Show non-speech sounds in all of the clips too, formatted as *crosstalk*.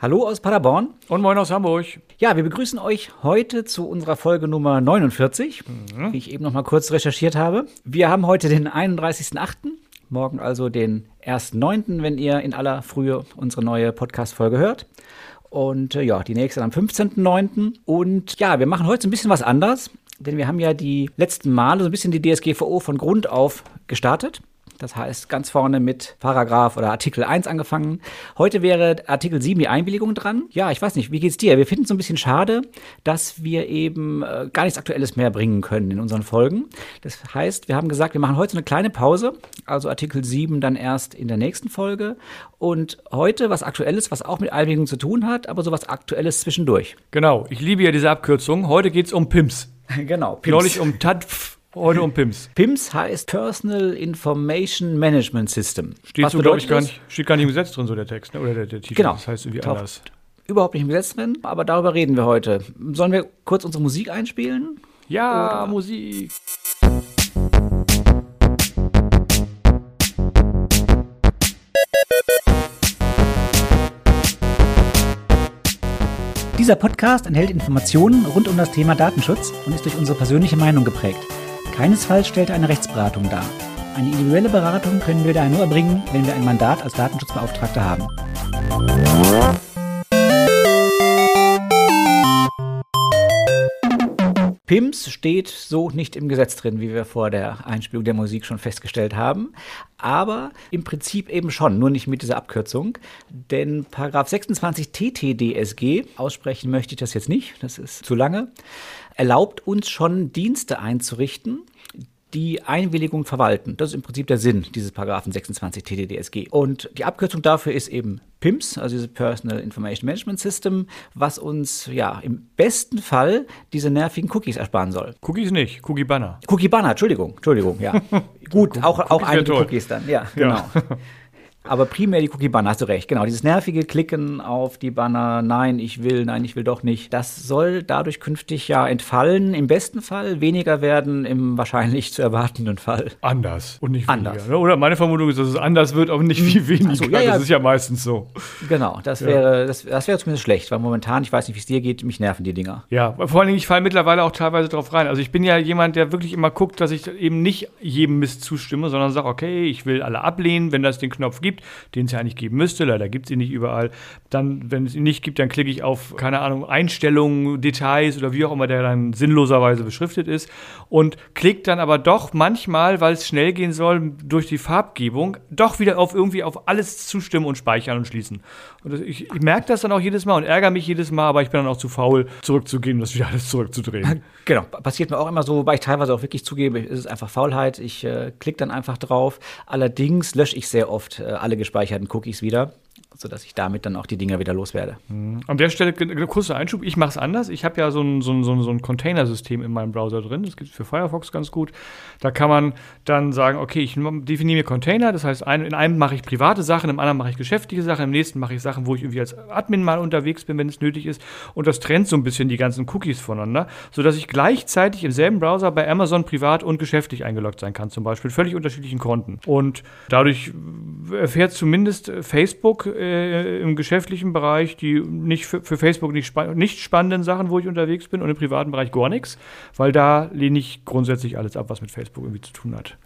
Hallo aus Paderborn. Und moin aus Hamburg. Ja, wir begrüßen euch heute zu unserer Folge Nummer 49, Mhm. wie ich eben noch mal kurz recherchiert habe. Wir haben heute den 31.08., morgen also den 1.9., wenn ihr in aller Frühe unsere neue Podcast-Folge hört. Und äh, ja, die nächste am 15.09. Und ja, wir machen heute so ein bisschen was anders, denn wir haben ja die letzten Male so ein bisschen die DSGVO von Grund auf gestartet. Das heißt, ganz vorne mit Paragraph oder Artikel 1 angefangen. Heute wäre Artikel 7 die Einwilligung dran. Ja, ich weiß nicht, wie geht's dir? Wir finden es so ein bisschen schade, dass wir eben äh, gar nichts Aktuelles mehr bringen können in unseren Folgen. Das heißt, wir haben gesagt, wir machen heute so eine kleine Pause. Also Artikel 7 dann erst in der nächsten Folge. Und heute was Aktuelles, was auch mit Einwilligung zu tun hat, aber so was Aktuelles zwischendurch. Genau, ich liebe ja diese Abkürzung. Heute geht es um PIMS. *laughs* genau. PIMS. Neulich um TADF, heute um PIMS. PIMS heißt Personal Information Management System. Steht Was so, glaube ich, gar nicht, steht gar nicht im Gesetz drin, so der Text, ne? oder der, der Titel. Genau. Das heißt irgendwie Taucht anders. überhaupt nicht im Gesetz drin, aber darüber reden wir heute. Sollen wir kurz unsere Musik einspielen? Ja, Musik. Dieser Podcast enthält Informationen rund um das Thema Datenschutz und ist durch unsere persönliche Meinung geprägt. Keinesfalls stellt eine Rechtsberatung dar. Eine individuelle Beratung können wir daher nur erbringen, wenn wir ein Mandat als Datenschutzbeauftragter haben. PIMS steht so nicht im Gesetz drin, wie wir vor der Einspielung der Musik schon festgestellt haben. Aber im Prinzip eben schon, nur nicht mit dieser Abkürzung. Denn Paragraph 26 TTDSG, aussprechen möchte ich das jetzt nicht, das ist zu lange, erlaubt uns schon Dienste einzurichten, die Einwilligung verwalten. Das ist im Prinzip der Sinn dieses Paragraphen 26 TTDSG. Und die Abkürzung dafür ist eben PIMS, also dieses Personal Information Management System, was uns ja im besten Fall diese nervigen Cookies ersparen soll. Cookies nicht, Cookie Banner. Cookie Banner, Entschuldigung, Entschuldigung, ja. *laughs* Gut, auch, auch Cookies einige. Cookies dann, ja, genau. Ja. *laughs* Aber primär die Cookie Banner, hast du recht. Genau, dieses nervige Klicken auf die Banner, nein, ich will, nein, ich will doch nicht. Das soll dadurch künftig ja entfallen, im besten Fall, weniger werden im wahrscheinlich zu erwartenden Fall. Anders und nicht weniger. Anders. Oder meine Vermutung ist, dass es anders wird, aber nicht viel weniger. so, ja, ja. Das ist ja meistens so. Genau, das wäre, das, das wäre zumindest schlecht, weil momentan, ich weiß nicht, wie es dir geht, mich nerven die Dinger. Ja, vor allen Dingen, ich falle mittlerweile auch teilweise drauf rein. Also ich bin ja jemand, der wirklich immer guckt, dass ich eben nicht jedem Mist zustimme, sondern sage, okay, ich will alle ablehnen, wenn das den Knopf gibt, den es ja eigentlich geben müsste. Leider gibt es ihn nicht überall. Dann, wenn es ihn nicht gibt, dann klicke ich auf, keine Ahnung, Einstellungen, Details oder wie auch immer, der dann sinnloserweise beschriftet ist. Und klickt dann aber doch manchmal, weil es schnell gehen soll, durch die Farbgebung, doch wieder auf irgendwie auf alles zustimmen und speichern und schließen. Und ich, ich merke das dann auch jedes Mal und ärgere mich jedes Mal, aber ich bin dann auch zu faul, zurückzugehen das wieder alles zurückzudrehen. *laughs* Genau, passiert mir auch immer so, wobei ich teilweise auch wirklich zugebe, es ist einfach Faulheit. Ich äh, klicke dann einfach drauf. Allerdings lösche ich sehr oft äh, alle gespeicherten Cookies wieder, sodass ich damit dann auch die Dinger wieder loswerde. An der Stelle kurzer Einschub. Ich mache es anders. Ich habe ja so ein, so ein, so ein, so ein Containersystem in meinem Browser drin. Das gibt es für Firefox ganz gut. Da kann man dann sagen, okay, ich definiere mir Container. Das heißt, in einem mache ich private Sachen, im anderen mache ich geschäftliche Sachen, im nächsten mache ich Sachen, wo ich irgendwie als Admin mal unterwegs bin, wenn es nötig ist. Und das trennt so ein bisschen die ganzen Cookies voneinander, sodass ich gleichzeitig im selben Browser bei Amazon privat und geschäftlich eingeloggt sein kann, zum Beispiel. Völlig unterschiedlichen Konten. Und dadurch erfährt zumindest Facebook äh, im geschäftlichen Bereich die nicht für, für Facebook nicht, spa nicht spannenden Sachen, wo ich unterwegs bin und im privaten Bereich gar nichts, weil da lehne ich grundsätzlich alles ab, was mit Facebook irgendwie zu tun hat.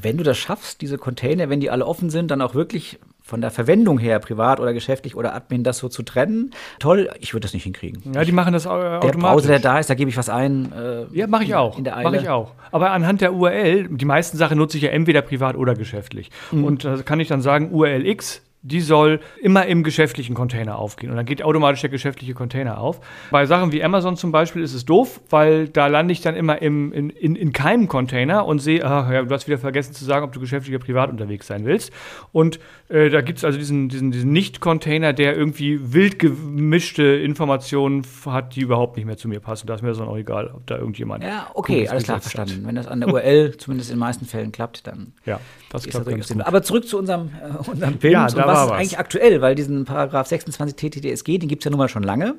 Wenn du das schaffst, diese Container, wenn die alle offen sind, dann auch wirklich von der Verwendung her, privat oder geschäftlich oder Admin, das so zu trennen, toll, ich würde das nicht hinkriegen. Ja, die machen das äh, Der automatisch. Browser, der da ist, da gebe ich was ein. Äh, Ja, mache ich auch. Der. Mache ich auch. Aber anhand der URL, die meisten Sachen nutze ich ja entweder privat oder geschäftlich. Mhm. Und da kann ich dann sagen, URL X, die soll immer im geschäftlichen Container aufgehen. Und dann geht automatisch der geschäftliche Container auf. Bei Sachen wie Amazon zum Beispiel ist es doof, weil da lande ich dann immer im, in, in, in keinem Container und sehe, ach ja, du hast wieder vergessen zu sagen, ob du geschäftlich oder privat unterwegs sein willst. Und äh, da gibt es also diesen, diesen, diesen Nicht-Container, der irgendwie wild gemischte Informationen hat, die überhaupt nicht mehr zu mir passen. Da ist mir das dann auch egal, ob da irgendjemand. ja, okay, alles klar, hat. verstanden. Wenn das an der URL zumindest in den meisten Fällen klappt, dann Ja, das ist das klappt gut. Aber zurück zu unserem, äh, unserem Film Ja, was ist was. eigentlich aktuell, weil diesen Paragraph 26 TTDSG, den gibt es ja nun mal schon lange.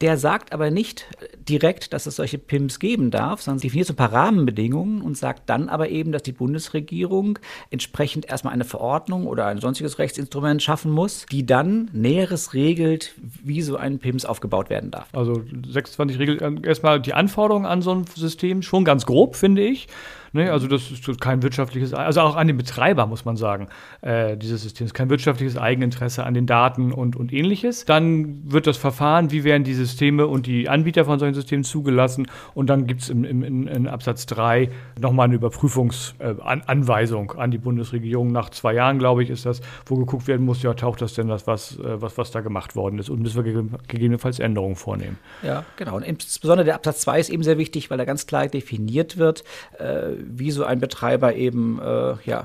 Der sagt aber nicht direkt, dass es solche PIMs geben darf, sondern definiert so ein paar Rahmenbedingungen und sagt dann aber eben, dass die Bundesregierung entsprechend erstmal eine Verordnung oder ein sonstiges Rechtsinstrument schaffen muss, die dann Näheres regelt, wie so ein PIMS aufgebaut werden darf. Also 26 regelt äh, erstmal die Anforderungen an so ein System schon ganz grob, finde ich. Ne, also das ist kein wirtschaftliches, also auch an den Betreiber muss man sagen, äh, dieses Systems, kein wirtschaftliches Eigeninteresse an den Daten und, und ähnliches. Dann wird das Verfahren, wie werden die Systeme und die Anbieter von solchen Systemen zugelassen und dann gibt es im, in, in Absatz 3 nochmal eine Überprüfungsanweisung äh, an, die Bundesregierung. Nach zwei Jahren, glaube ich, ist das, wo geguckt werden muss, ja, taucht das denn das, was, äh, was, was da gemacht worden ist und müssen wir ge gegebenenfalls Änderungen vornehmen. Ja, genau. Und insbesondere der Absatz 2 ist eben sehr wichtig, weil da ganz klar definiert wird, äh, wie so ein Betreiber eben äh, ja,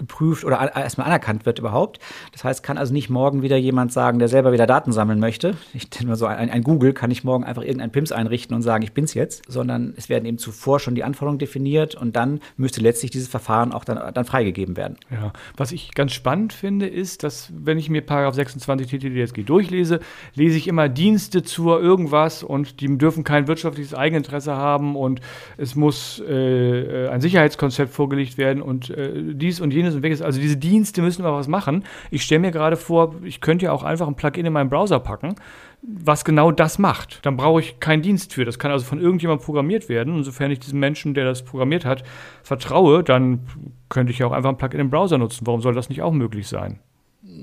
geprüft oder erstmal anerkannt wird überhaupt. Das heißt, kann also nicht morgen wieder jemand sagen, der selber wieder Daten sammeln möchte. Ich *laughs* denke mal so, ein, ein, Google kann nicht morgen einfach irgendein PIMS einrichten und sagen, ich bin's jetzt, sondern es werden eben zuvor schon die Anforderungen definiert und dann müsste letztlich dieses Verfahren auch dann, dann freigegeben werden. Ja, was ich ganz spannend finde, ist, dass wenn ich mir Paragraph 26 TTDSG durchlese, lese ich immer Dienste zur irgendwas und die dürfen kein wirtschaftliches Eigeninteresse haben und es muss äh, ein Sicherheitskonzept vorgelegt werden und äh, dies und jenes und ist. Also diese Dienste müssen aber was machen. Ich stelle mir gerade vor, ich könnte ja auch einfach ein Plugin in meinen Browser packen, was genau das macht. Dann brauche ich keinen Dienst für. Das kann also von irgendjemandem programmiert werden. Und sofern ich diesem Menschen, der das programmiert hat, vertraue, dann könnte ich ja auch einfach ein Plugin im Browser nutzen. Warum soll das nicht auch möglich sein?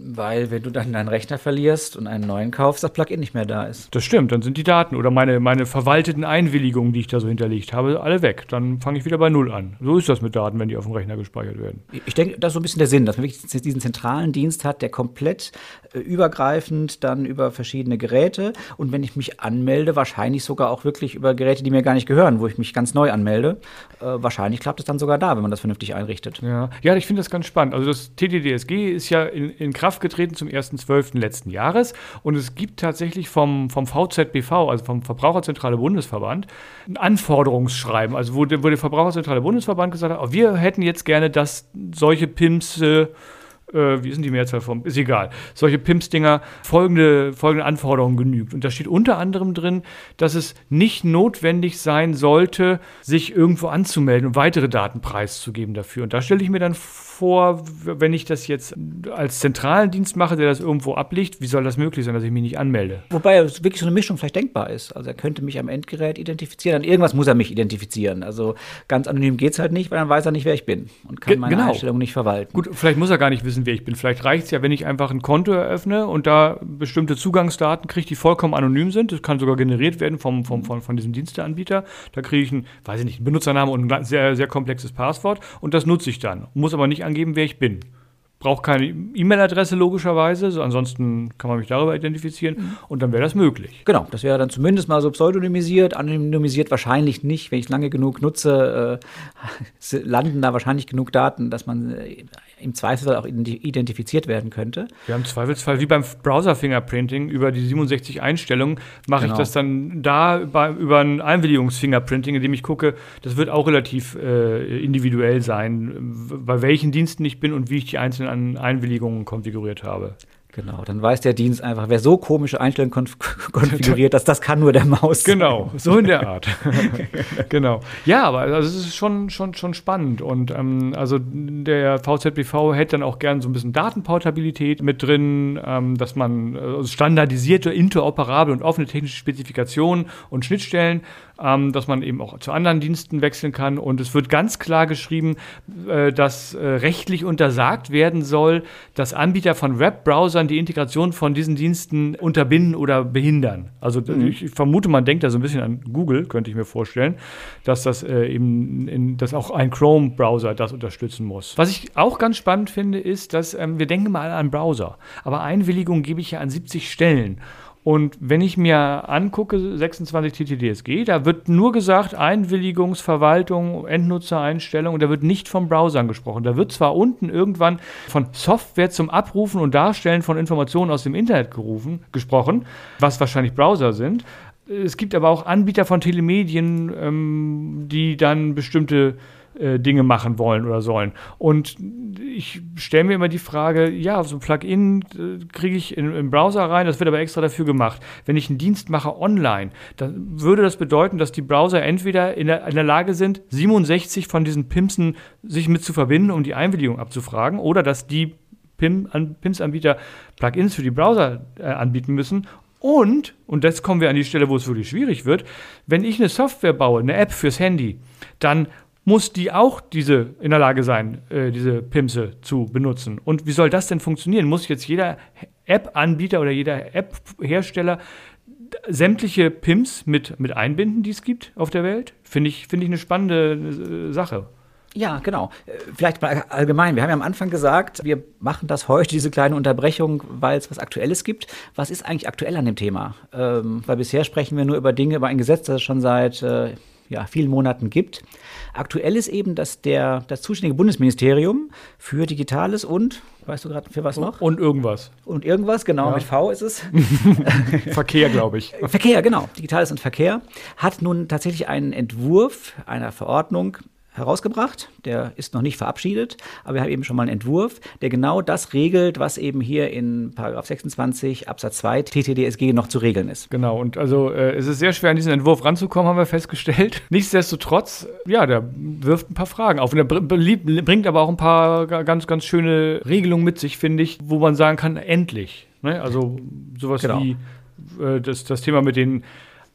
Weil, wenn du dann deinen Rechner verlierst und einen neuen kaufst, das Plugin nicht mehr da ist. Das stimmt, dann sind die Daten oder meine, meine verwalteten Einwilligungen, die ich da so hinterlegt habe, alle weg. Dann fange ich wieder bei Null an. So ist das mit Daten, wenn die auf dem Rechner gespeichert werden. Ich denke, das ist so ein bisschen der Sinn, dass man wirklich diesen zentralen Dienst hat, der komplett äh, übergreifend dann über verschiedene Geräte und wenn ich mich anmelde, wahrscheinlich sogar auch wirklich über Geräte, die mir gar nicht gehören, wo ich mich ganz neu anmelde. Äh, wahrscheinlich klappt es dann sogar da, wenn man das vernünftig einrichtet. Ja, ja ich finde das ganz spannend. Also das TTDSG ist ja in, in Kraft getreten zum 1.12. letzten Jahres und es gibt tatsächlich vom, vom VZBV, also vom Verbraucherzentrale Bundesverband, ein Anforderungsschreiben, also wo, wo der Verbraucherzentrale Bundesverband gesagt hat, oh, wir hätten jetzt gerne, dass solche PIMS äh, äh, wie sind die Mehrzahl vom, ist egal, solche PIMS-Dinger folgende, folgende Anforderungen genügt. Und da steht unter anderem drin, dass es nicht notwendig sein sollte, sich irgendwo anzumelden und weitere Daten preiszugeben dafür. Und da stelle ich mir dann vor, wenn ich das jetzt als zentralen Dienst mache, der das irgendwo ablegt, wie soll das möglich sein, dass ich mich nicht anmelde? Wobei wirklich so eine Mischung vielleicht denkbar ist. Also er könnte mich am Endgerät identifizieren, an irgendwas muss er mich identifizieren. Also ganz anonym geht es halt nicht, weil dann weiß er nicht, wer ich bin und kann Ge meine genau. Einstellungen nicht verwalten. Gut, vielleicht muss er gar nicht wissen, wer ich bin. Vielleicht reicht es ja, wenn ich einfach ein Konto eröffne und da bestimmte Zugangsdaten kriege, die vollkommen anonym sind. Das kann sogar generiert werden vom, vom, von, von diesem Diensteanbieter. Da kriege ich einen, weiß ich nicht, einen Benutzernamen und ein sehr, sehr komplexes Passwort und das nutze ich dann. Muss aber nicht angeben, wer ich bin. Braucht keine E-Mail-Adresse logischerweise, so ansonsten kann man mich darüber identifizieren mhm. und dann wäre das möglich. Genau, das wäre dann zumindest mal so pseudonymisiert, anonymisiert wahrscheinlich nicht. Wenn ich lange genug nutze, äh, *laughs* landen da wahrscheinlich genug Daten, dass man äh, im Zweifelsfall auch identifiziert werden könnte. Ja, im Zweifelsfall wie beim Browser-Fingerprinting über die 67 Einstellungen mache genau. ich das dann da über, über ein Einwilligungs-Fingerprinting, indem ich gucke, das wird auch relativ äh, individuell sein, bei welchen Diensten ich bin und wie ich die einzelnen Einwilligungen konfiguriert habe. Genau, dann weiß der Dienst einfach, wer so komische Einstellungen konf *laughs* konfiguriert, dass das kann nur der Maus. Genau, so in der *laughs* Art. *laughs* genau. Ja, aber also es ist schon, schon, schon spannend. Und ähm, also der VZBV hätte dann auch gern so ein bisschen Datenportabilität mit drin, ähm, dass man also standardisierte, interoperable und offene technische Spezifikationen und Schnittstellen ähm, dass man eben auch zu anderen Diensten wechseln kann. Und es wird ganz klar geschrieben, äh, dass äh, rechtlich untersagt werden soll, dass Anbieter von Webbrowsern die Integration von diesen Diensten unterbinden oder behindern. Also mhm. ich vermute, man denkt da so ein bisschen an Google, könnte ich mir vorstellen, dass das äh, eben, in, dass auch ein Chrome-Browser das unterstützen muss. Was ich auch ganz spannend finde, ist, dass ähm, wir denken mal an Browser, aber Einwilligung gebe ich ja an 70 Stellen. Und wenn ich mir angucke, 26 TTDSG, da wird nur gesagt, Einwilligungsverwaltung, Endnutzereinstellung, da wird nicht vom Browsern gesprochen. Da wird zwar unten irgendwann von Software zum Abrufen und Darstellen von Informationen aus dem Internet gerufen, gesprochen, was wahrscheinlich Browser sind. Es gibt aber auch Anbieter von Telemedien, ähm, die dann bestimmte äh, Dinge machen wollen oder sollen. Und ich stelle mir immer die Frage, ja, so ein Plugin äh, kriege ich in, im Browser rein, das wird aber extra dafür gemacht. Wenn ich einen Dienst mache online, dann würde das bedeuten, dass die Browser entweder in der, in der Lage sind, 67 von diesen Pimsen sich mit zu verbinden, um die Einwilligung abzufragen, oder dass die PIM, an, PIMS-Anbieter Plugins für die Browser äh, anbieten müssen. Und, und jetzt kommen wir an die Stelle, wo es wirklich schwierig wird, wenn ich eine Software baue, eine App fürs Handy, dann muss die auch diese in der Lage sein, äh, diese Pimse zu benutzen. Und wie soll das denn funktionieren? Muss jetzt jeder App-Anbieter oder jeder App-Hersteller sämtliche PIMs mit, mit einbinden, die es gibt auf der Welt? Finde ich, find ich eine spannende äh, Sache. Ja, genau. Äh, vielleicht mal allgemein. Wir haben ja am Anfang gesagt, wir machen das heute, diese kleine Unterbrechung, weil es was Aktuelles gibt. Was ist eigentlich aktuell an dem Thema? Ähm, weil bisher sprechen wir nur über Dinge, über ein Gesetz, das schon seit äh, ja, vielen Monaten gibt. Aktuell ist eben, dass der, das zuständige Bundesministerium für Digitales und, weißt du gerade, für was noch? Und irgendwas. Und irgendwas, genau, ja. mit V ist es. *laughs* *laughs* Verkehr, glaube ich. Verkehr, genau. Digitales und Verkehr hat nun tatsächlich einen Entwurf einer Verordnung herausgebracht. Der ist noch nicht verabschiedet, aber wir haben eben schon mal einen Entwurf, der genau das regelt, was eben hier in Paragraph 26 Absatz 2 TTDSG noch zu regeln ist. Genau, und also äh, es ist sehr schwer, an diesen Entwurf ranzukommen, haben wir festgestellt. *laughs* Nichtsdestotrotz, ja, der wirft ein paar Fragen auf und der bringt aber auch ein paar ganz, ganz schöne Regelungen mit sich, finde ich, wo man sagen kann, endlich. Ne? Also sowas genau. wie äh, das, das Thema mit den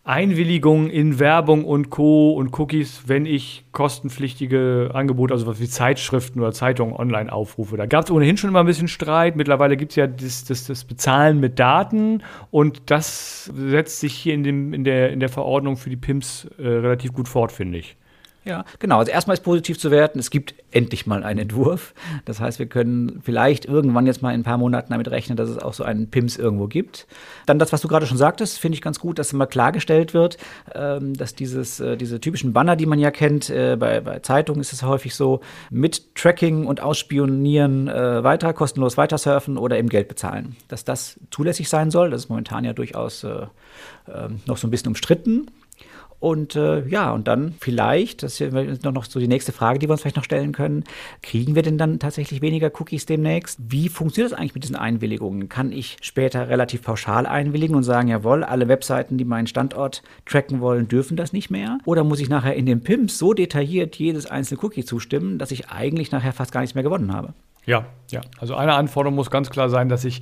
Einwilligung in Werbung und Co. und Cookies, wenn ich kostenpflichtige Angebote, also was wie Zeitschriften oder Zeitungen online aufrufe. Da gab es ohnehin schon immer ein bisschen Streit. Mittlerweile gibt es ja das, das, das, Bezahlen mit Daten und das setzt sich hier in, dem, in, der, in der Verordnung für die PIMS äh, relativ gut fort, finde ich. Ja, genau. Also erstmal ist positiv zu werten, es gibt endlich mal einen Entwurf. Das heißt, wir können vielleicht irgendwann jetzt mal in ein paar Monaten damit rechnen, dass es auch so einen PIMS irgendwo gibt. Dann das, was du gerade schon sagtest, finde ich ganz gut, dass mal klargestellt wird, ähm, dass dieses, äh, diese typischen Banner, die man ja kennt, äh, bei, bei Zeitungen ist es häufig so, mit Tracking und Ausspionieren äh, weiter, kostenlos weitersurfen oder eben Geld bezahlen. Dass das zulässig sein soll, das ist momentan ja durchaus äh, ähm, noch so ein bisschen umstritten. Und äh, ja, und dann vielleicht, das ist noch so die nächste Frage, die wir uns vielleicht noch stellen können, kriegen wir denn dann tatsächlich weniger Cookies demnächst? Wie funktioniert das eigentlich mit diesen Einwilligungen? Kann ich später relativ pauschal einwilligen und sagen, jawohl, alle Webseiten, die meinen Standort tracken wollen, dürfen das nicht mehr? Oder muss ich nachher in den PIMS so detailliert jedes einzelne Cookie zustimmen, dass ich eigentlich nachher fast gar nichts mehr gewonnen habe? Ja, ja. Also eine Anforderung muss ganz klar sein, dass ich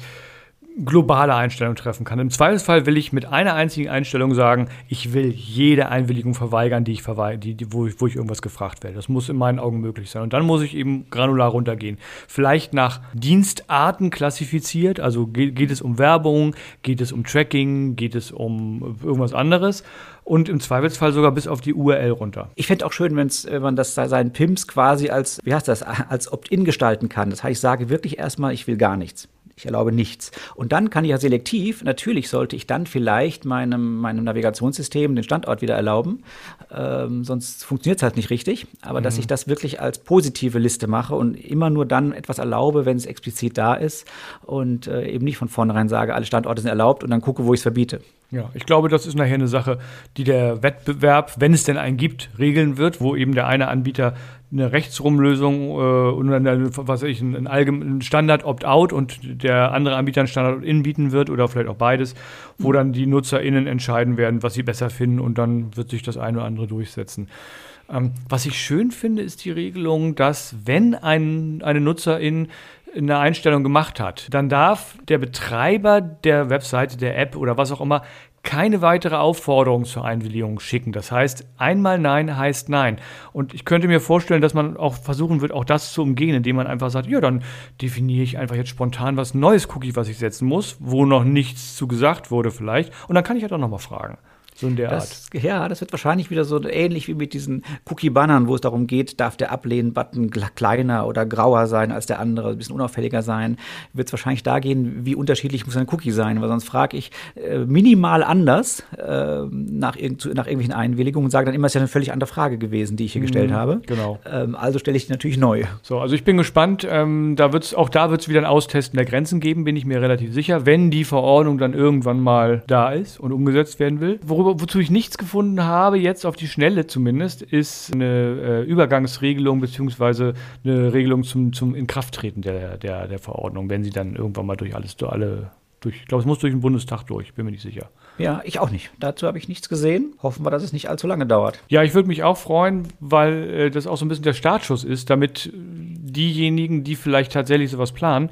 globale Einstellung treffen kann. Im Zweifelsfall will ich mit einer einzigen Einstellung sagen, ich will jede Einwilligung verweigern, die ich verweigere, die, die, wo, ich, wo ich irgendwas gefragt werde. Das muss in meinen Augen möglich sein. Und dann muss ich eben granular runtergehen. Vielleicht nach Dienstarten klassifiziert, also geht, geht es um Werbung, geht es um Tracking, geht es um irgendwas anderes und im Zweifelsfall sogar bis auf die URL runter. Ich fände auch schön, wenn's, wenn man das seinen PIMS quasi als, wie heißt das, als Opt-in gestalten kann. Das heißt, ich sage wirklich erstmal, ich will gar nichts. Ich erlaube nichts. Und dann kann ich ja selektiv, natürlich sollte ich dann vielleicht meinem, meinem Navigationssystem den Standort wieder erlauben, ähm, sonst funktioniert es halt nicht richtig. Aber mhm. dass ich das wirklich als positive Liste mache und immer nur dann etwas erlaube, wenn es explizit da ist und äh, eben nicht von vornherein sage, alle Standorte sind erlaubt und dann gucke, wo ich es verbiete. Ja, ich glaube, das ist nachher eine Sache, die der Wettbewerb, wenn es denn einen gibt, regeln wird, wo eben der eine Anbieter eine Rechtsrumlösung äh, und eine, was weiß ich, einen, allgemeinen Standard Opt-out und der andere Anbieter einen Standard Opt-in bieten wird oder vielleicht auch beides, wo mhm. dann die NutzerInnen entscheiden werden, was sie besser finden und dann wird sich das eine oder andere durchsetzen. Ähm, was ich schön finde, ist die Regelung, dass wenn ein, eine Nutzerin eine Einstellung gemacht hat, dann darf der Betreiber der Webseite, der App oder was auch immer keine weitere Aufforderung zur Einwilligung schicken. Das heißt, einmal Nein heißt Nein. Und ich könnte mir vorstellen, dass man auch versuchen wird, auch das zu umgehen, indem man einfach sagt, ja, dann definiere ich einfach jetzt spontan was Neues Cookie, was ich setzen muss, wo noch nichts zu gesagt wurde vielleicht. Und dann kann ich halt auch nochmal fragen. So in der das, Art. Ja, das wird wahrscheinlich wieder so ähnlich wie mit diesen Cookie-Bannern, wo es darum geht, darf der Ablehnen-Button kleiner oder grauer sein als der andere, ein bisschen unauffälliger sein. Wird es wahrscheinlich da gehen, wie unterschiedlich muss ein Cookie sein, weil sonst frage ich äh, minimal anders äh, nach, irg nach irgendwelchen Einwilligungen und sage dann immer, es ist ja eine völlig andere Frage gewesen, die ich hier mhm, gestellt habe. Genau. Ähm, also stelle ich die natürlich neu. So, also ich bin gespannt. Ähm, da wird's, auch da wird es wieder ein Austesten der Grenzen geben, bin ich mir relativ sicher, wenn die Verordnung dann irgendwann mal da ist und umgesetzt werden will. Worüber wozu ich nichts gefunden habe, jetzt auf die Schnelle zumindest, ist eine äh, Übergangsregelung beziehungsweise eine Regelung zum, zum Inkrafttreten der, der, der Verordnung, wenn sie dann irgendwann mal durch alles, durch alle, durch, ich glaube, es muss durch den Bundestag durch, bin mir nicht sicher. Ja, ich auch nicht. Dazu habe ich nichts gesehen. Hoffen wir, dass es nicht allzu lange dauert. Ja, ich würde mich auch freuen, weil äh, das auch so ein bisschen der Startschuss ist, damit diejenigen, die vielleicht tatsächlich sowas planen,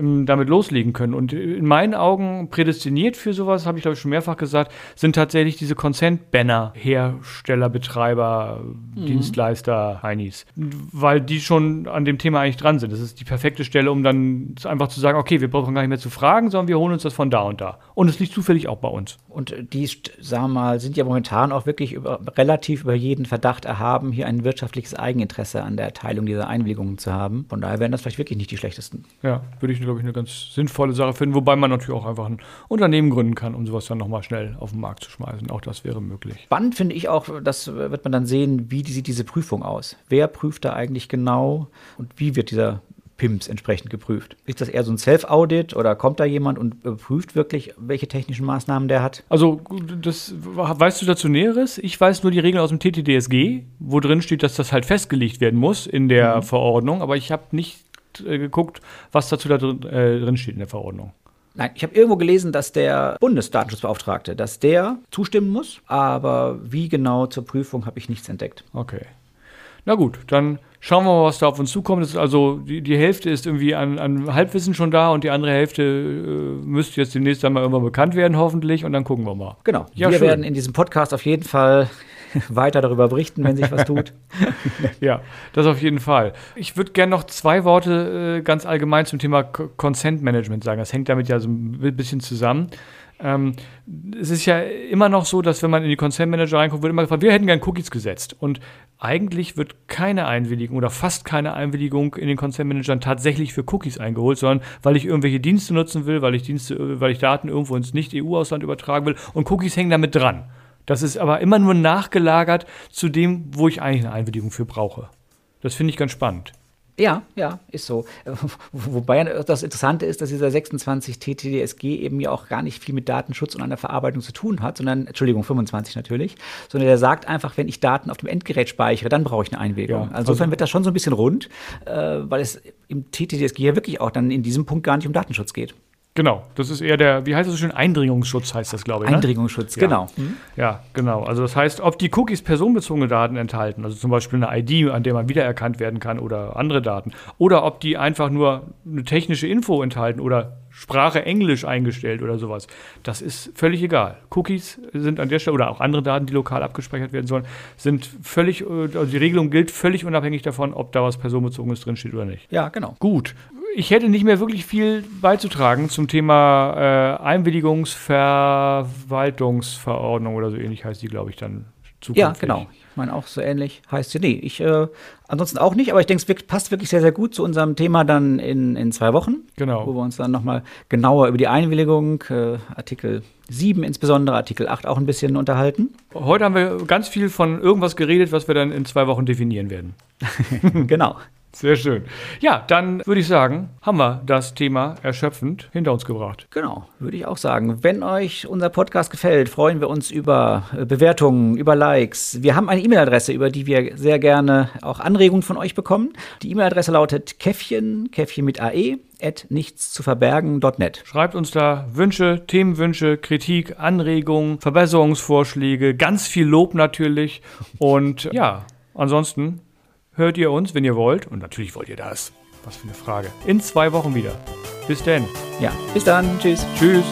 damit loslegen können. Und in meinen Augen prädestiniert für sowas, habe ich glaube ich schon mehrfach gesagt, sind tatsächlich diese Consent-Banner, Hersteller, Betreiber, mhm. Dienstleister, Heinis. Weil die schon an dem Thema eigentlich dran sind. Das ist die perfekte Stelle, um dann einfach zu sagen, okay, wir brauchen gar nicht mehr zu fragen, sondern wir holen uns das von da und da. Und es liegt zufällig auch bei uns. Und die, sagen wir mal, sind ja momentan auch wirklich über, relativ über jeden Verdacht erhaben, hier ein wirtschaftliches Eigeninteresse an der Erteilung dieser Einwilligungen zu haben. Von daher wären das vielleicht wirklich nicht die schlechtesten. Ja, würde ich glaube ich, eine ganz sinnvolle Sache finden, wobei man natürlich auch einfach ein Unternehmen gründen kann, um sowas dann nochmal schnell auf den Markt zu schmeißen. Auch das wäre möglich. Spannend finde ich auch, das wird man dann sehen, wie sieht diese Prüfung aus? Wer prüft da eigentlich genau und wie wird dieser PIMS entsprechend geprüft? Ist das eher so ein Self-Audit oder kommt da jemand und prüft wirklich, welche technischen Maßnahmen der hat? Also, das weißt du dazu Näheres? Ich weiß nur die Regeln aus dem TTDSG, wo drin steht, dass das halt festgelegt werden muss in der mhm. Verordnung, aber ich habe nicht äh, geguckt, was dazu da drin, äh, drin steht in der Verordnung. Nein, ich habe irgendwo gelesen, dass der Bundesdatenschutzbeauftragte, dass der zustimmen muss, aber wie genau zur Prüfung habe ich nichts entdeckt. Okay. Na gut, dann schauen wir mal, was da auf uns zukommt. ist also die, die Hälfte ist irgendwie an, an, Halbwissen schon da und die andere Hälfte äh, müsste jetzt demnächst einmal irgendwann bekannt werden, hoffentlich, und dann gucken wir mal. Genau. Ja, wir schön. werden in diesem Podcast auf jeden Fall *laughs* weiter darüber berichten, wenn sich was tut. *laughs* ja, das auf jeden Fall. Ich würde gerne noch zwei Worte äh, ganz allgemein zum Thema Consent Management sagen. Das hängt damit ja so ein bisschen zusammen. Ähm, es ist ja immer noch so, dass wenn man in die Consent Manager reinguckt, wird immer gefragt, wir hätten gerne Cookies gesetzt. Und eigentlich wird keine Einwilligung oder fast keine Einwilligung in den Consent Managern tatsächlich für Cookies eingeholt, sondern weil ich irgendwelche Dienste nutzen will, weil ich Dienste, weil ich Daten irgendwo ins Nicht-EU-Ausland übertragen will und Cookies hängen damit dran. Das ist aber immer nur nachgelagert zu dem, wo ich eigentlich eine Einwilligung für brauche. Das finde ich ganz spannend. Ja, ja, ist so. *laughs* Wobei das Interessante ist, dass dieser 26 TTDSG eben ja auch gar nicht viel mit Datenschutz und einer Verarbeitung zu tun hat, sondern, Entschuldigung, 25 natürlich, sondern der sagt einfach, wenn ich Daten auf dem Endgerät speichere, dann brauche ich eine Einwilligung. Ja, also insofern wird das schon so ein bisschen rund, äh, weil es im TTDSG ja wirklich auch dann in diesem Punkt gar nicht um Datenschutz geht. Genau, das ist eher der, wie heißt das so schön? Eindringungsschutz heißt das, glaube ich. Ne? Eindringungsschutz, ja. genau. Mhm. Ja, genau. Also das heißt, ob die Cookies personenbezogene Daten enthalten, also zum Beispiel eine ID, an der man wiedererkannt werden kann oder andere Daten, oder ob die einfach nur eine technische Info enthalten oder Sprache Englisch eingestellt oder sowas, das ist völlig egal. Cookies sind an der Stelle oder auch andere Daten, die lokal abgespeichert werden sollen, sind völlig, also die Regelung gilt völlig unabhängig davon, ob da was personenbezogenes drinsteht oder nicht. Ja, genau. Gut ich hätte nicht mehr wirklich viel beizutragen zum Thema äh, Einwilligungsverwaltungsverordnung oder so ähnlich heißt die, glaube ich, dann zukünftig. Ja, genau. Ich meine auch so ähnlich heißt sie. Nee, ich äh, ansonsten auch nicht, aber ich denke, es passt wirklich sehr, sehr gut zu unserem Thema dann in, in zwei Wochen. Genau. Wo wir uns dann nochmal genauer über die Einwilligung, äh, Artikel 7 insbesondere, Artikel 8 auch ein bisschen unterhalten. Heute haben wir ganz viel von irgendwas geredet, was wir dann in zwei Wochen definieren werden. *laughs* genau. Sehr schön. Ja, dann würde ich sagen, haben wir das Thema erschöpfend hinter uns gebracht. Genau, würde ich auch sagen. Wenn euch unser Podcast gefällt, freuen wir uns über äh, Bewertungen, über Likes. Wir haben eine E-Mail-Adresse, über die wir sehr gerne auch Anregungen von euch bekommen. Die E-Mail-Adresse lautet käffchen, käffchen mit ae, at nichts zu verbergen.net. Schreibt uns da Wünsche, Themenwünsche, Kritik, Anregungen, Verbesserungsvorschläge, ganz viel Lob natürlich. Und ja, ansonsten hört ihr uns, wenn ihr wollt. Und natürlich wollt ihr das. Was für eine Frage. In zwei Wochen wieder. Bis denn. Ja, bis dann. Tschüss. Tschüss.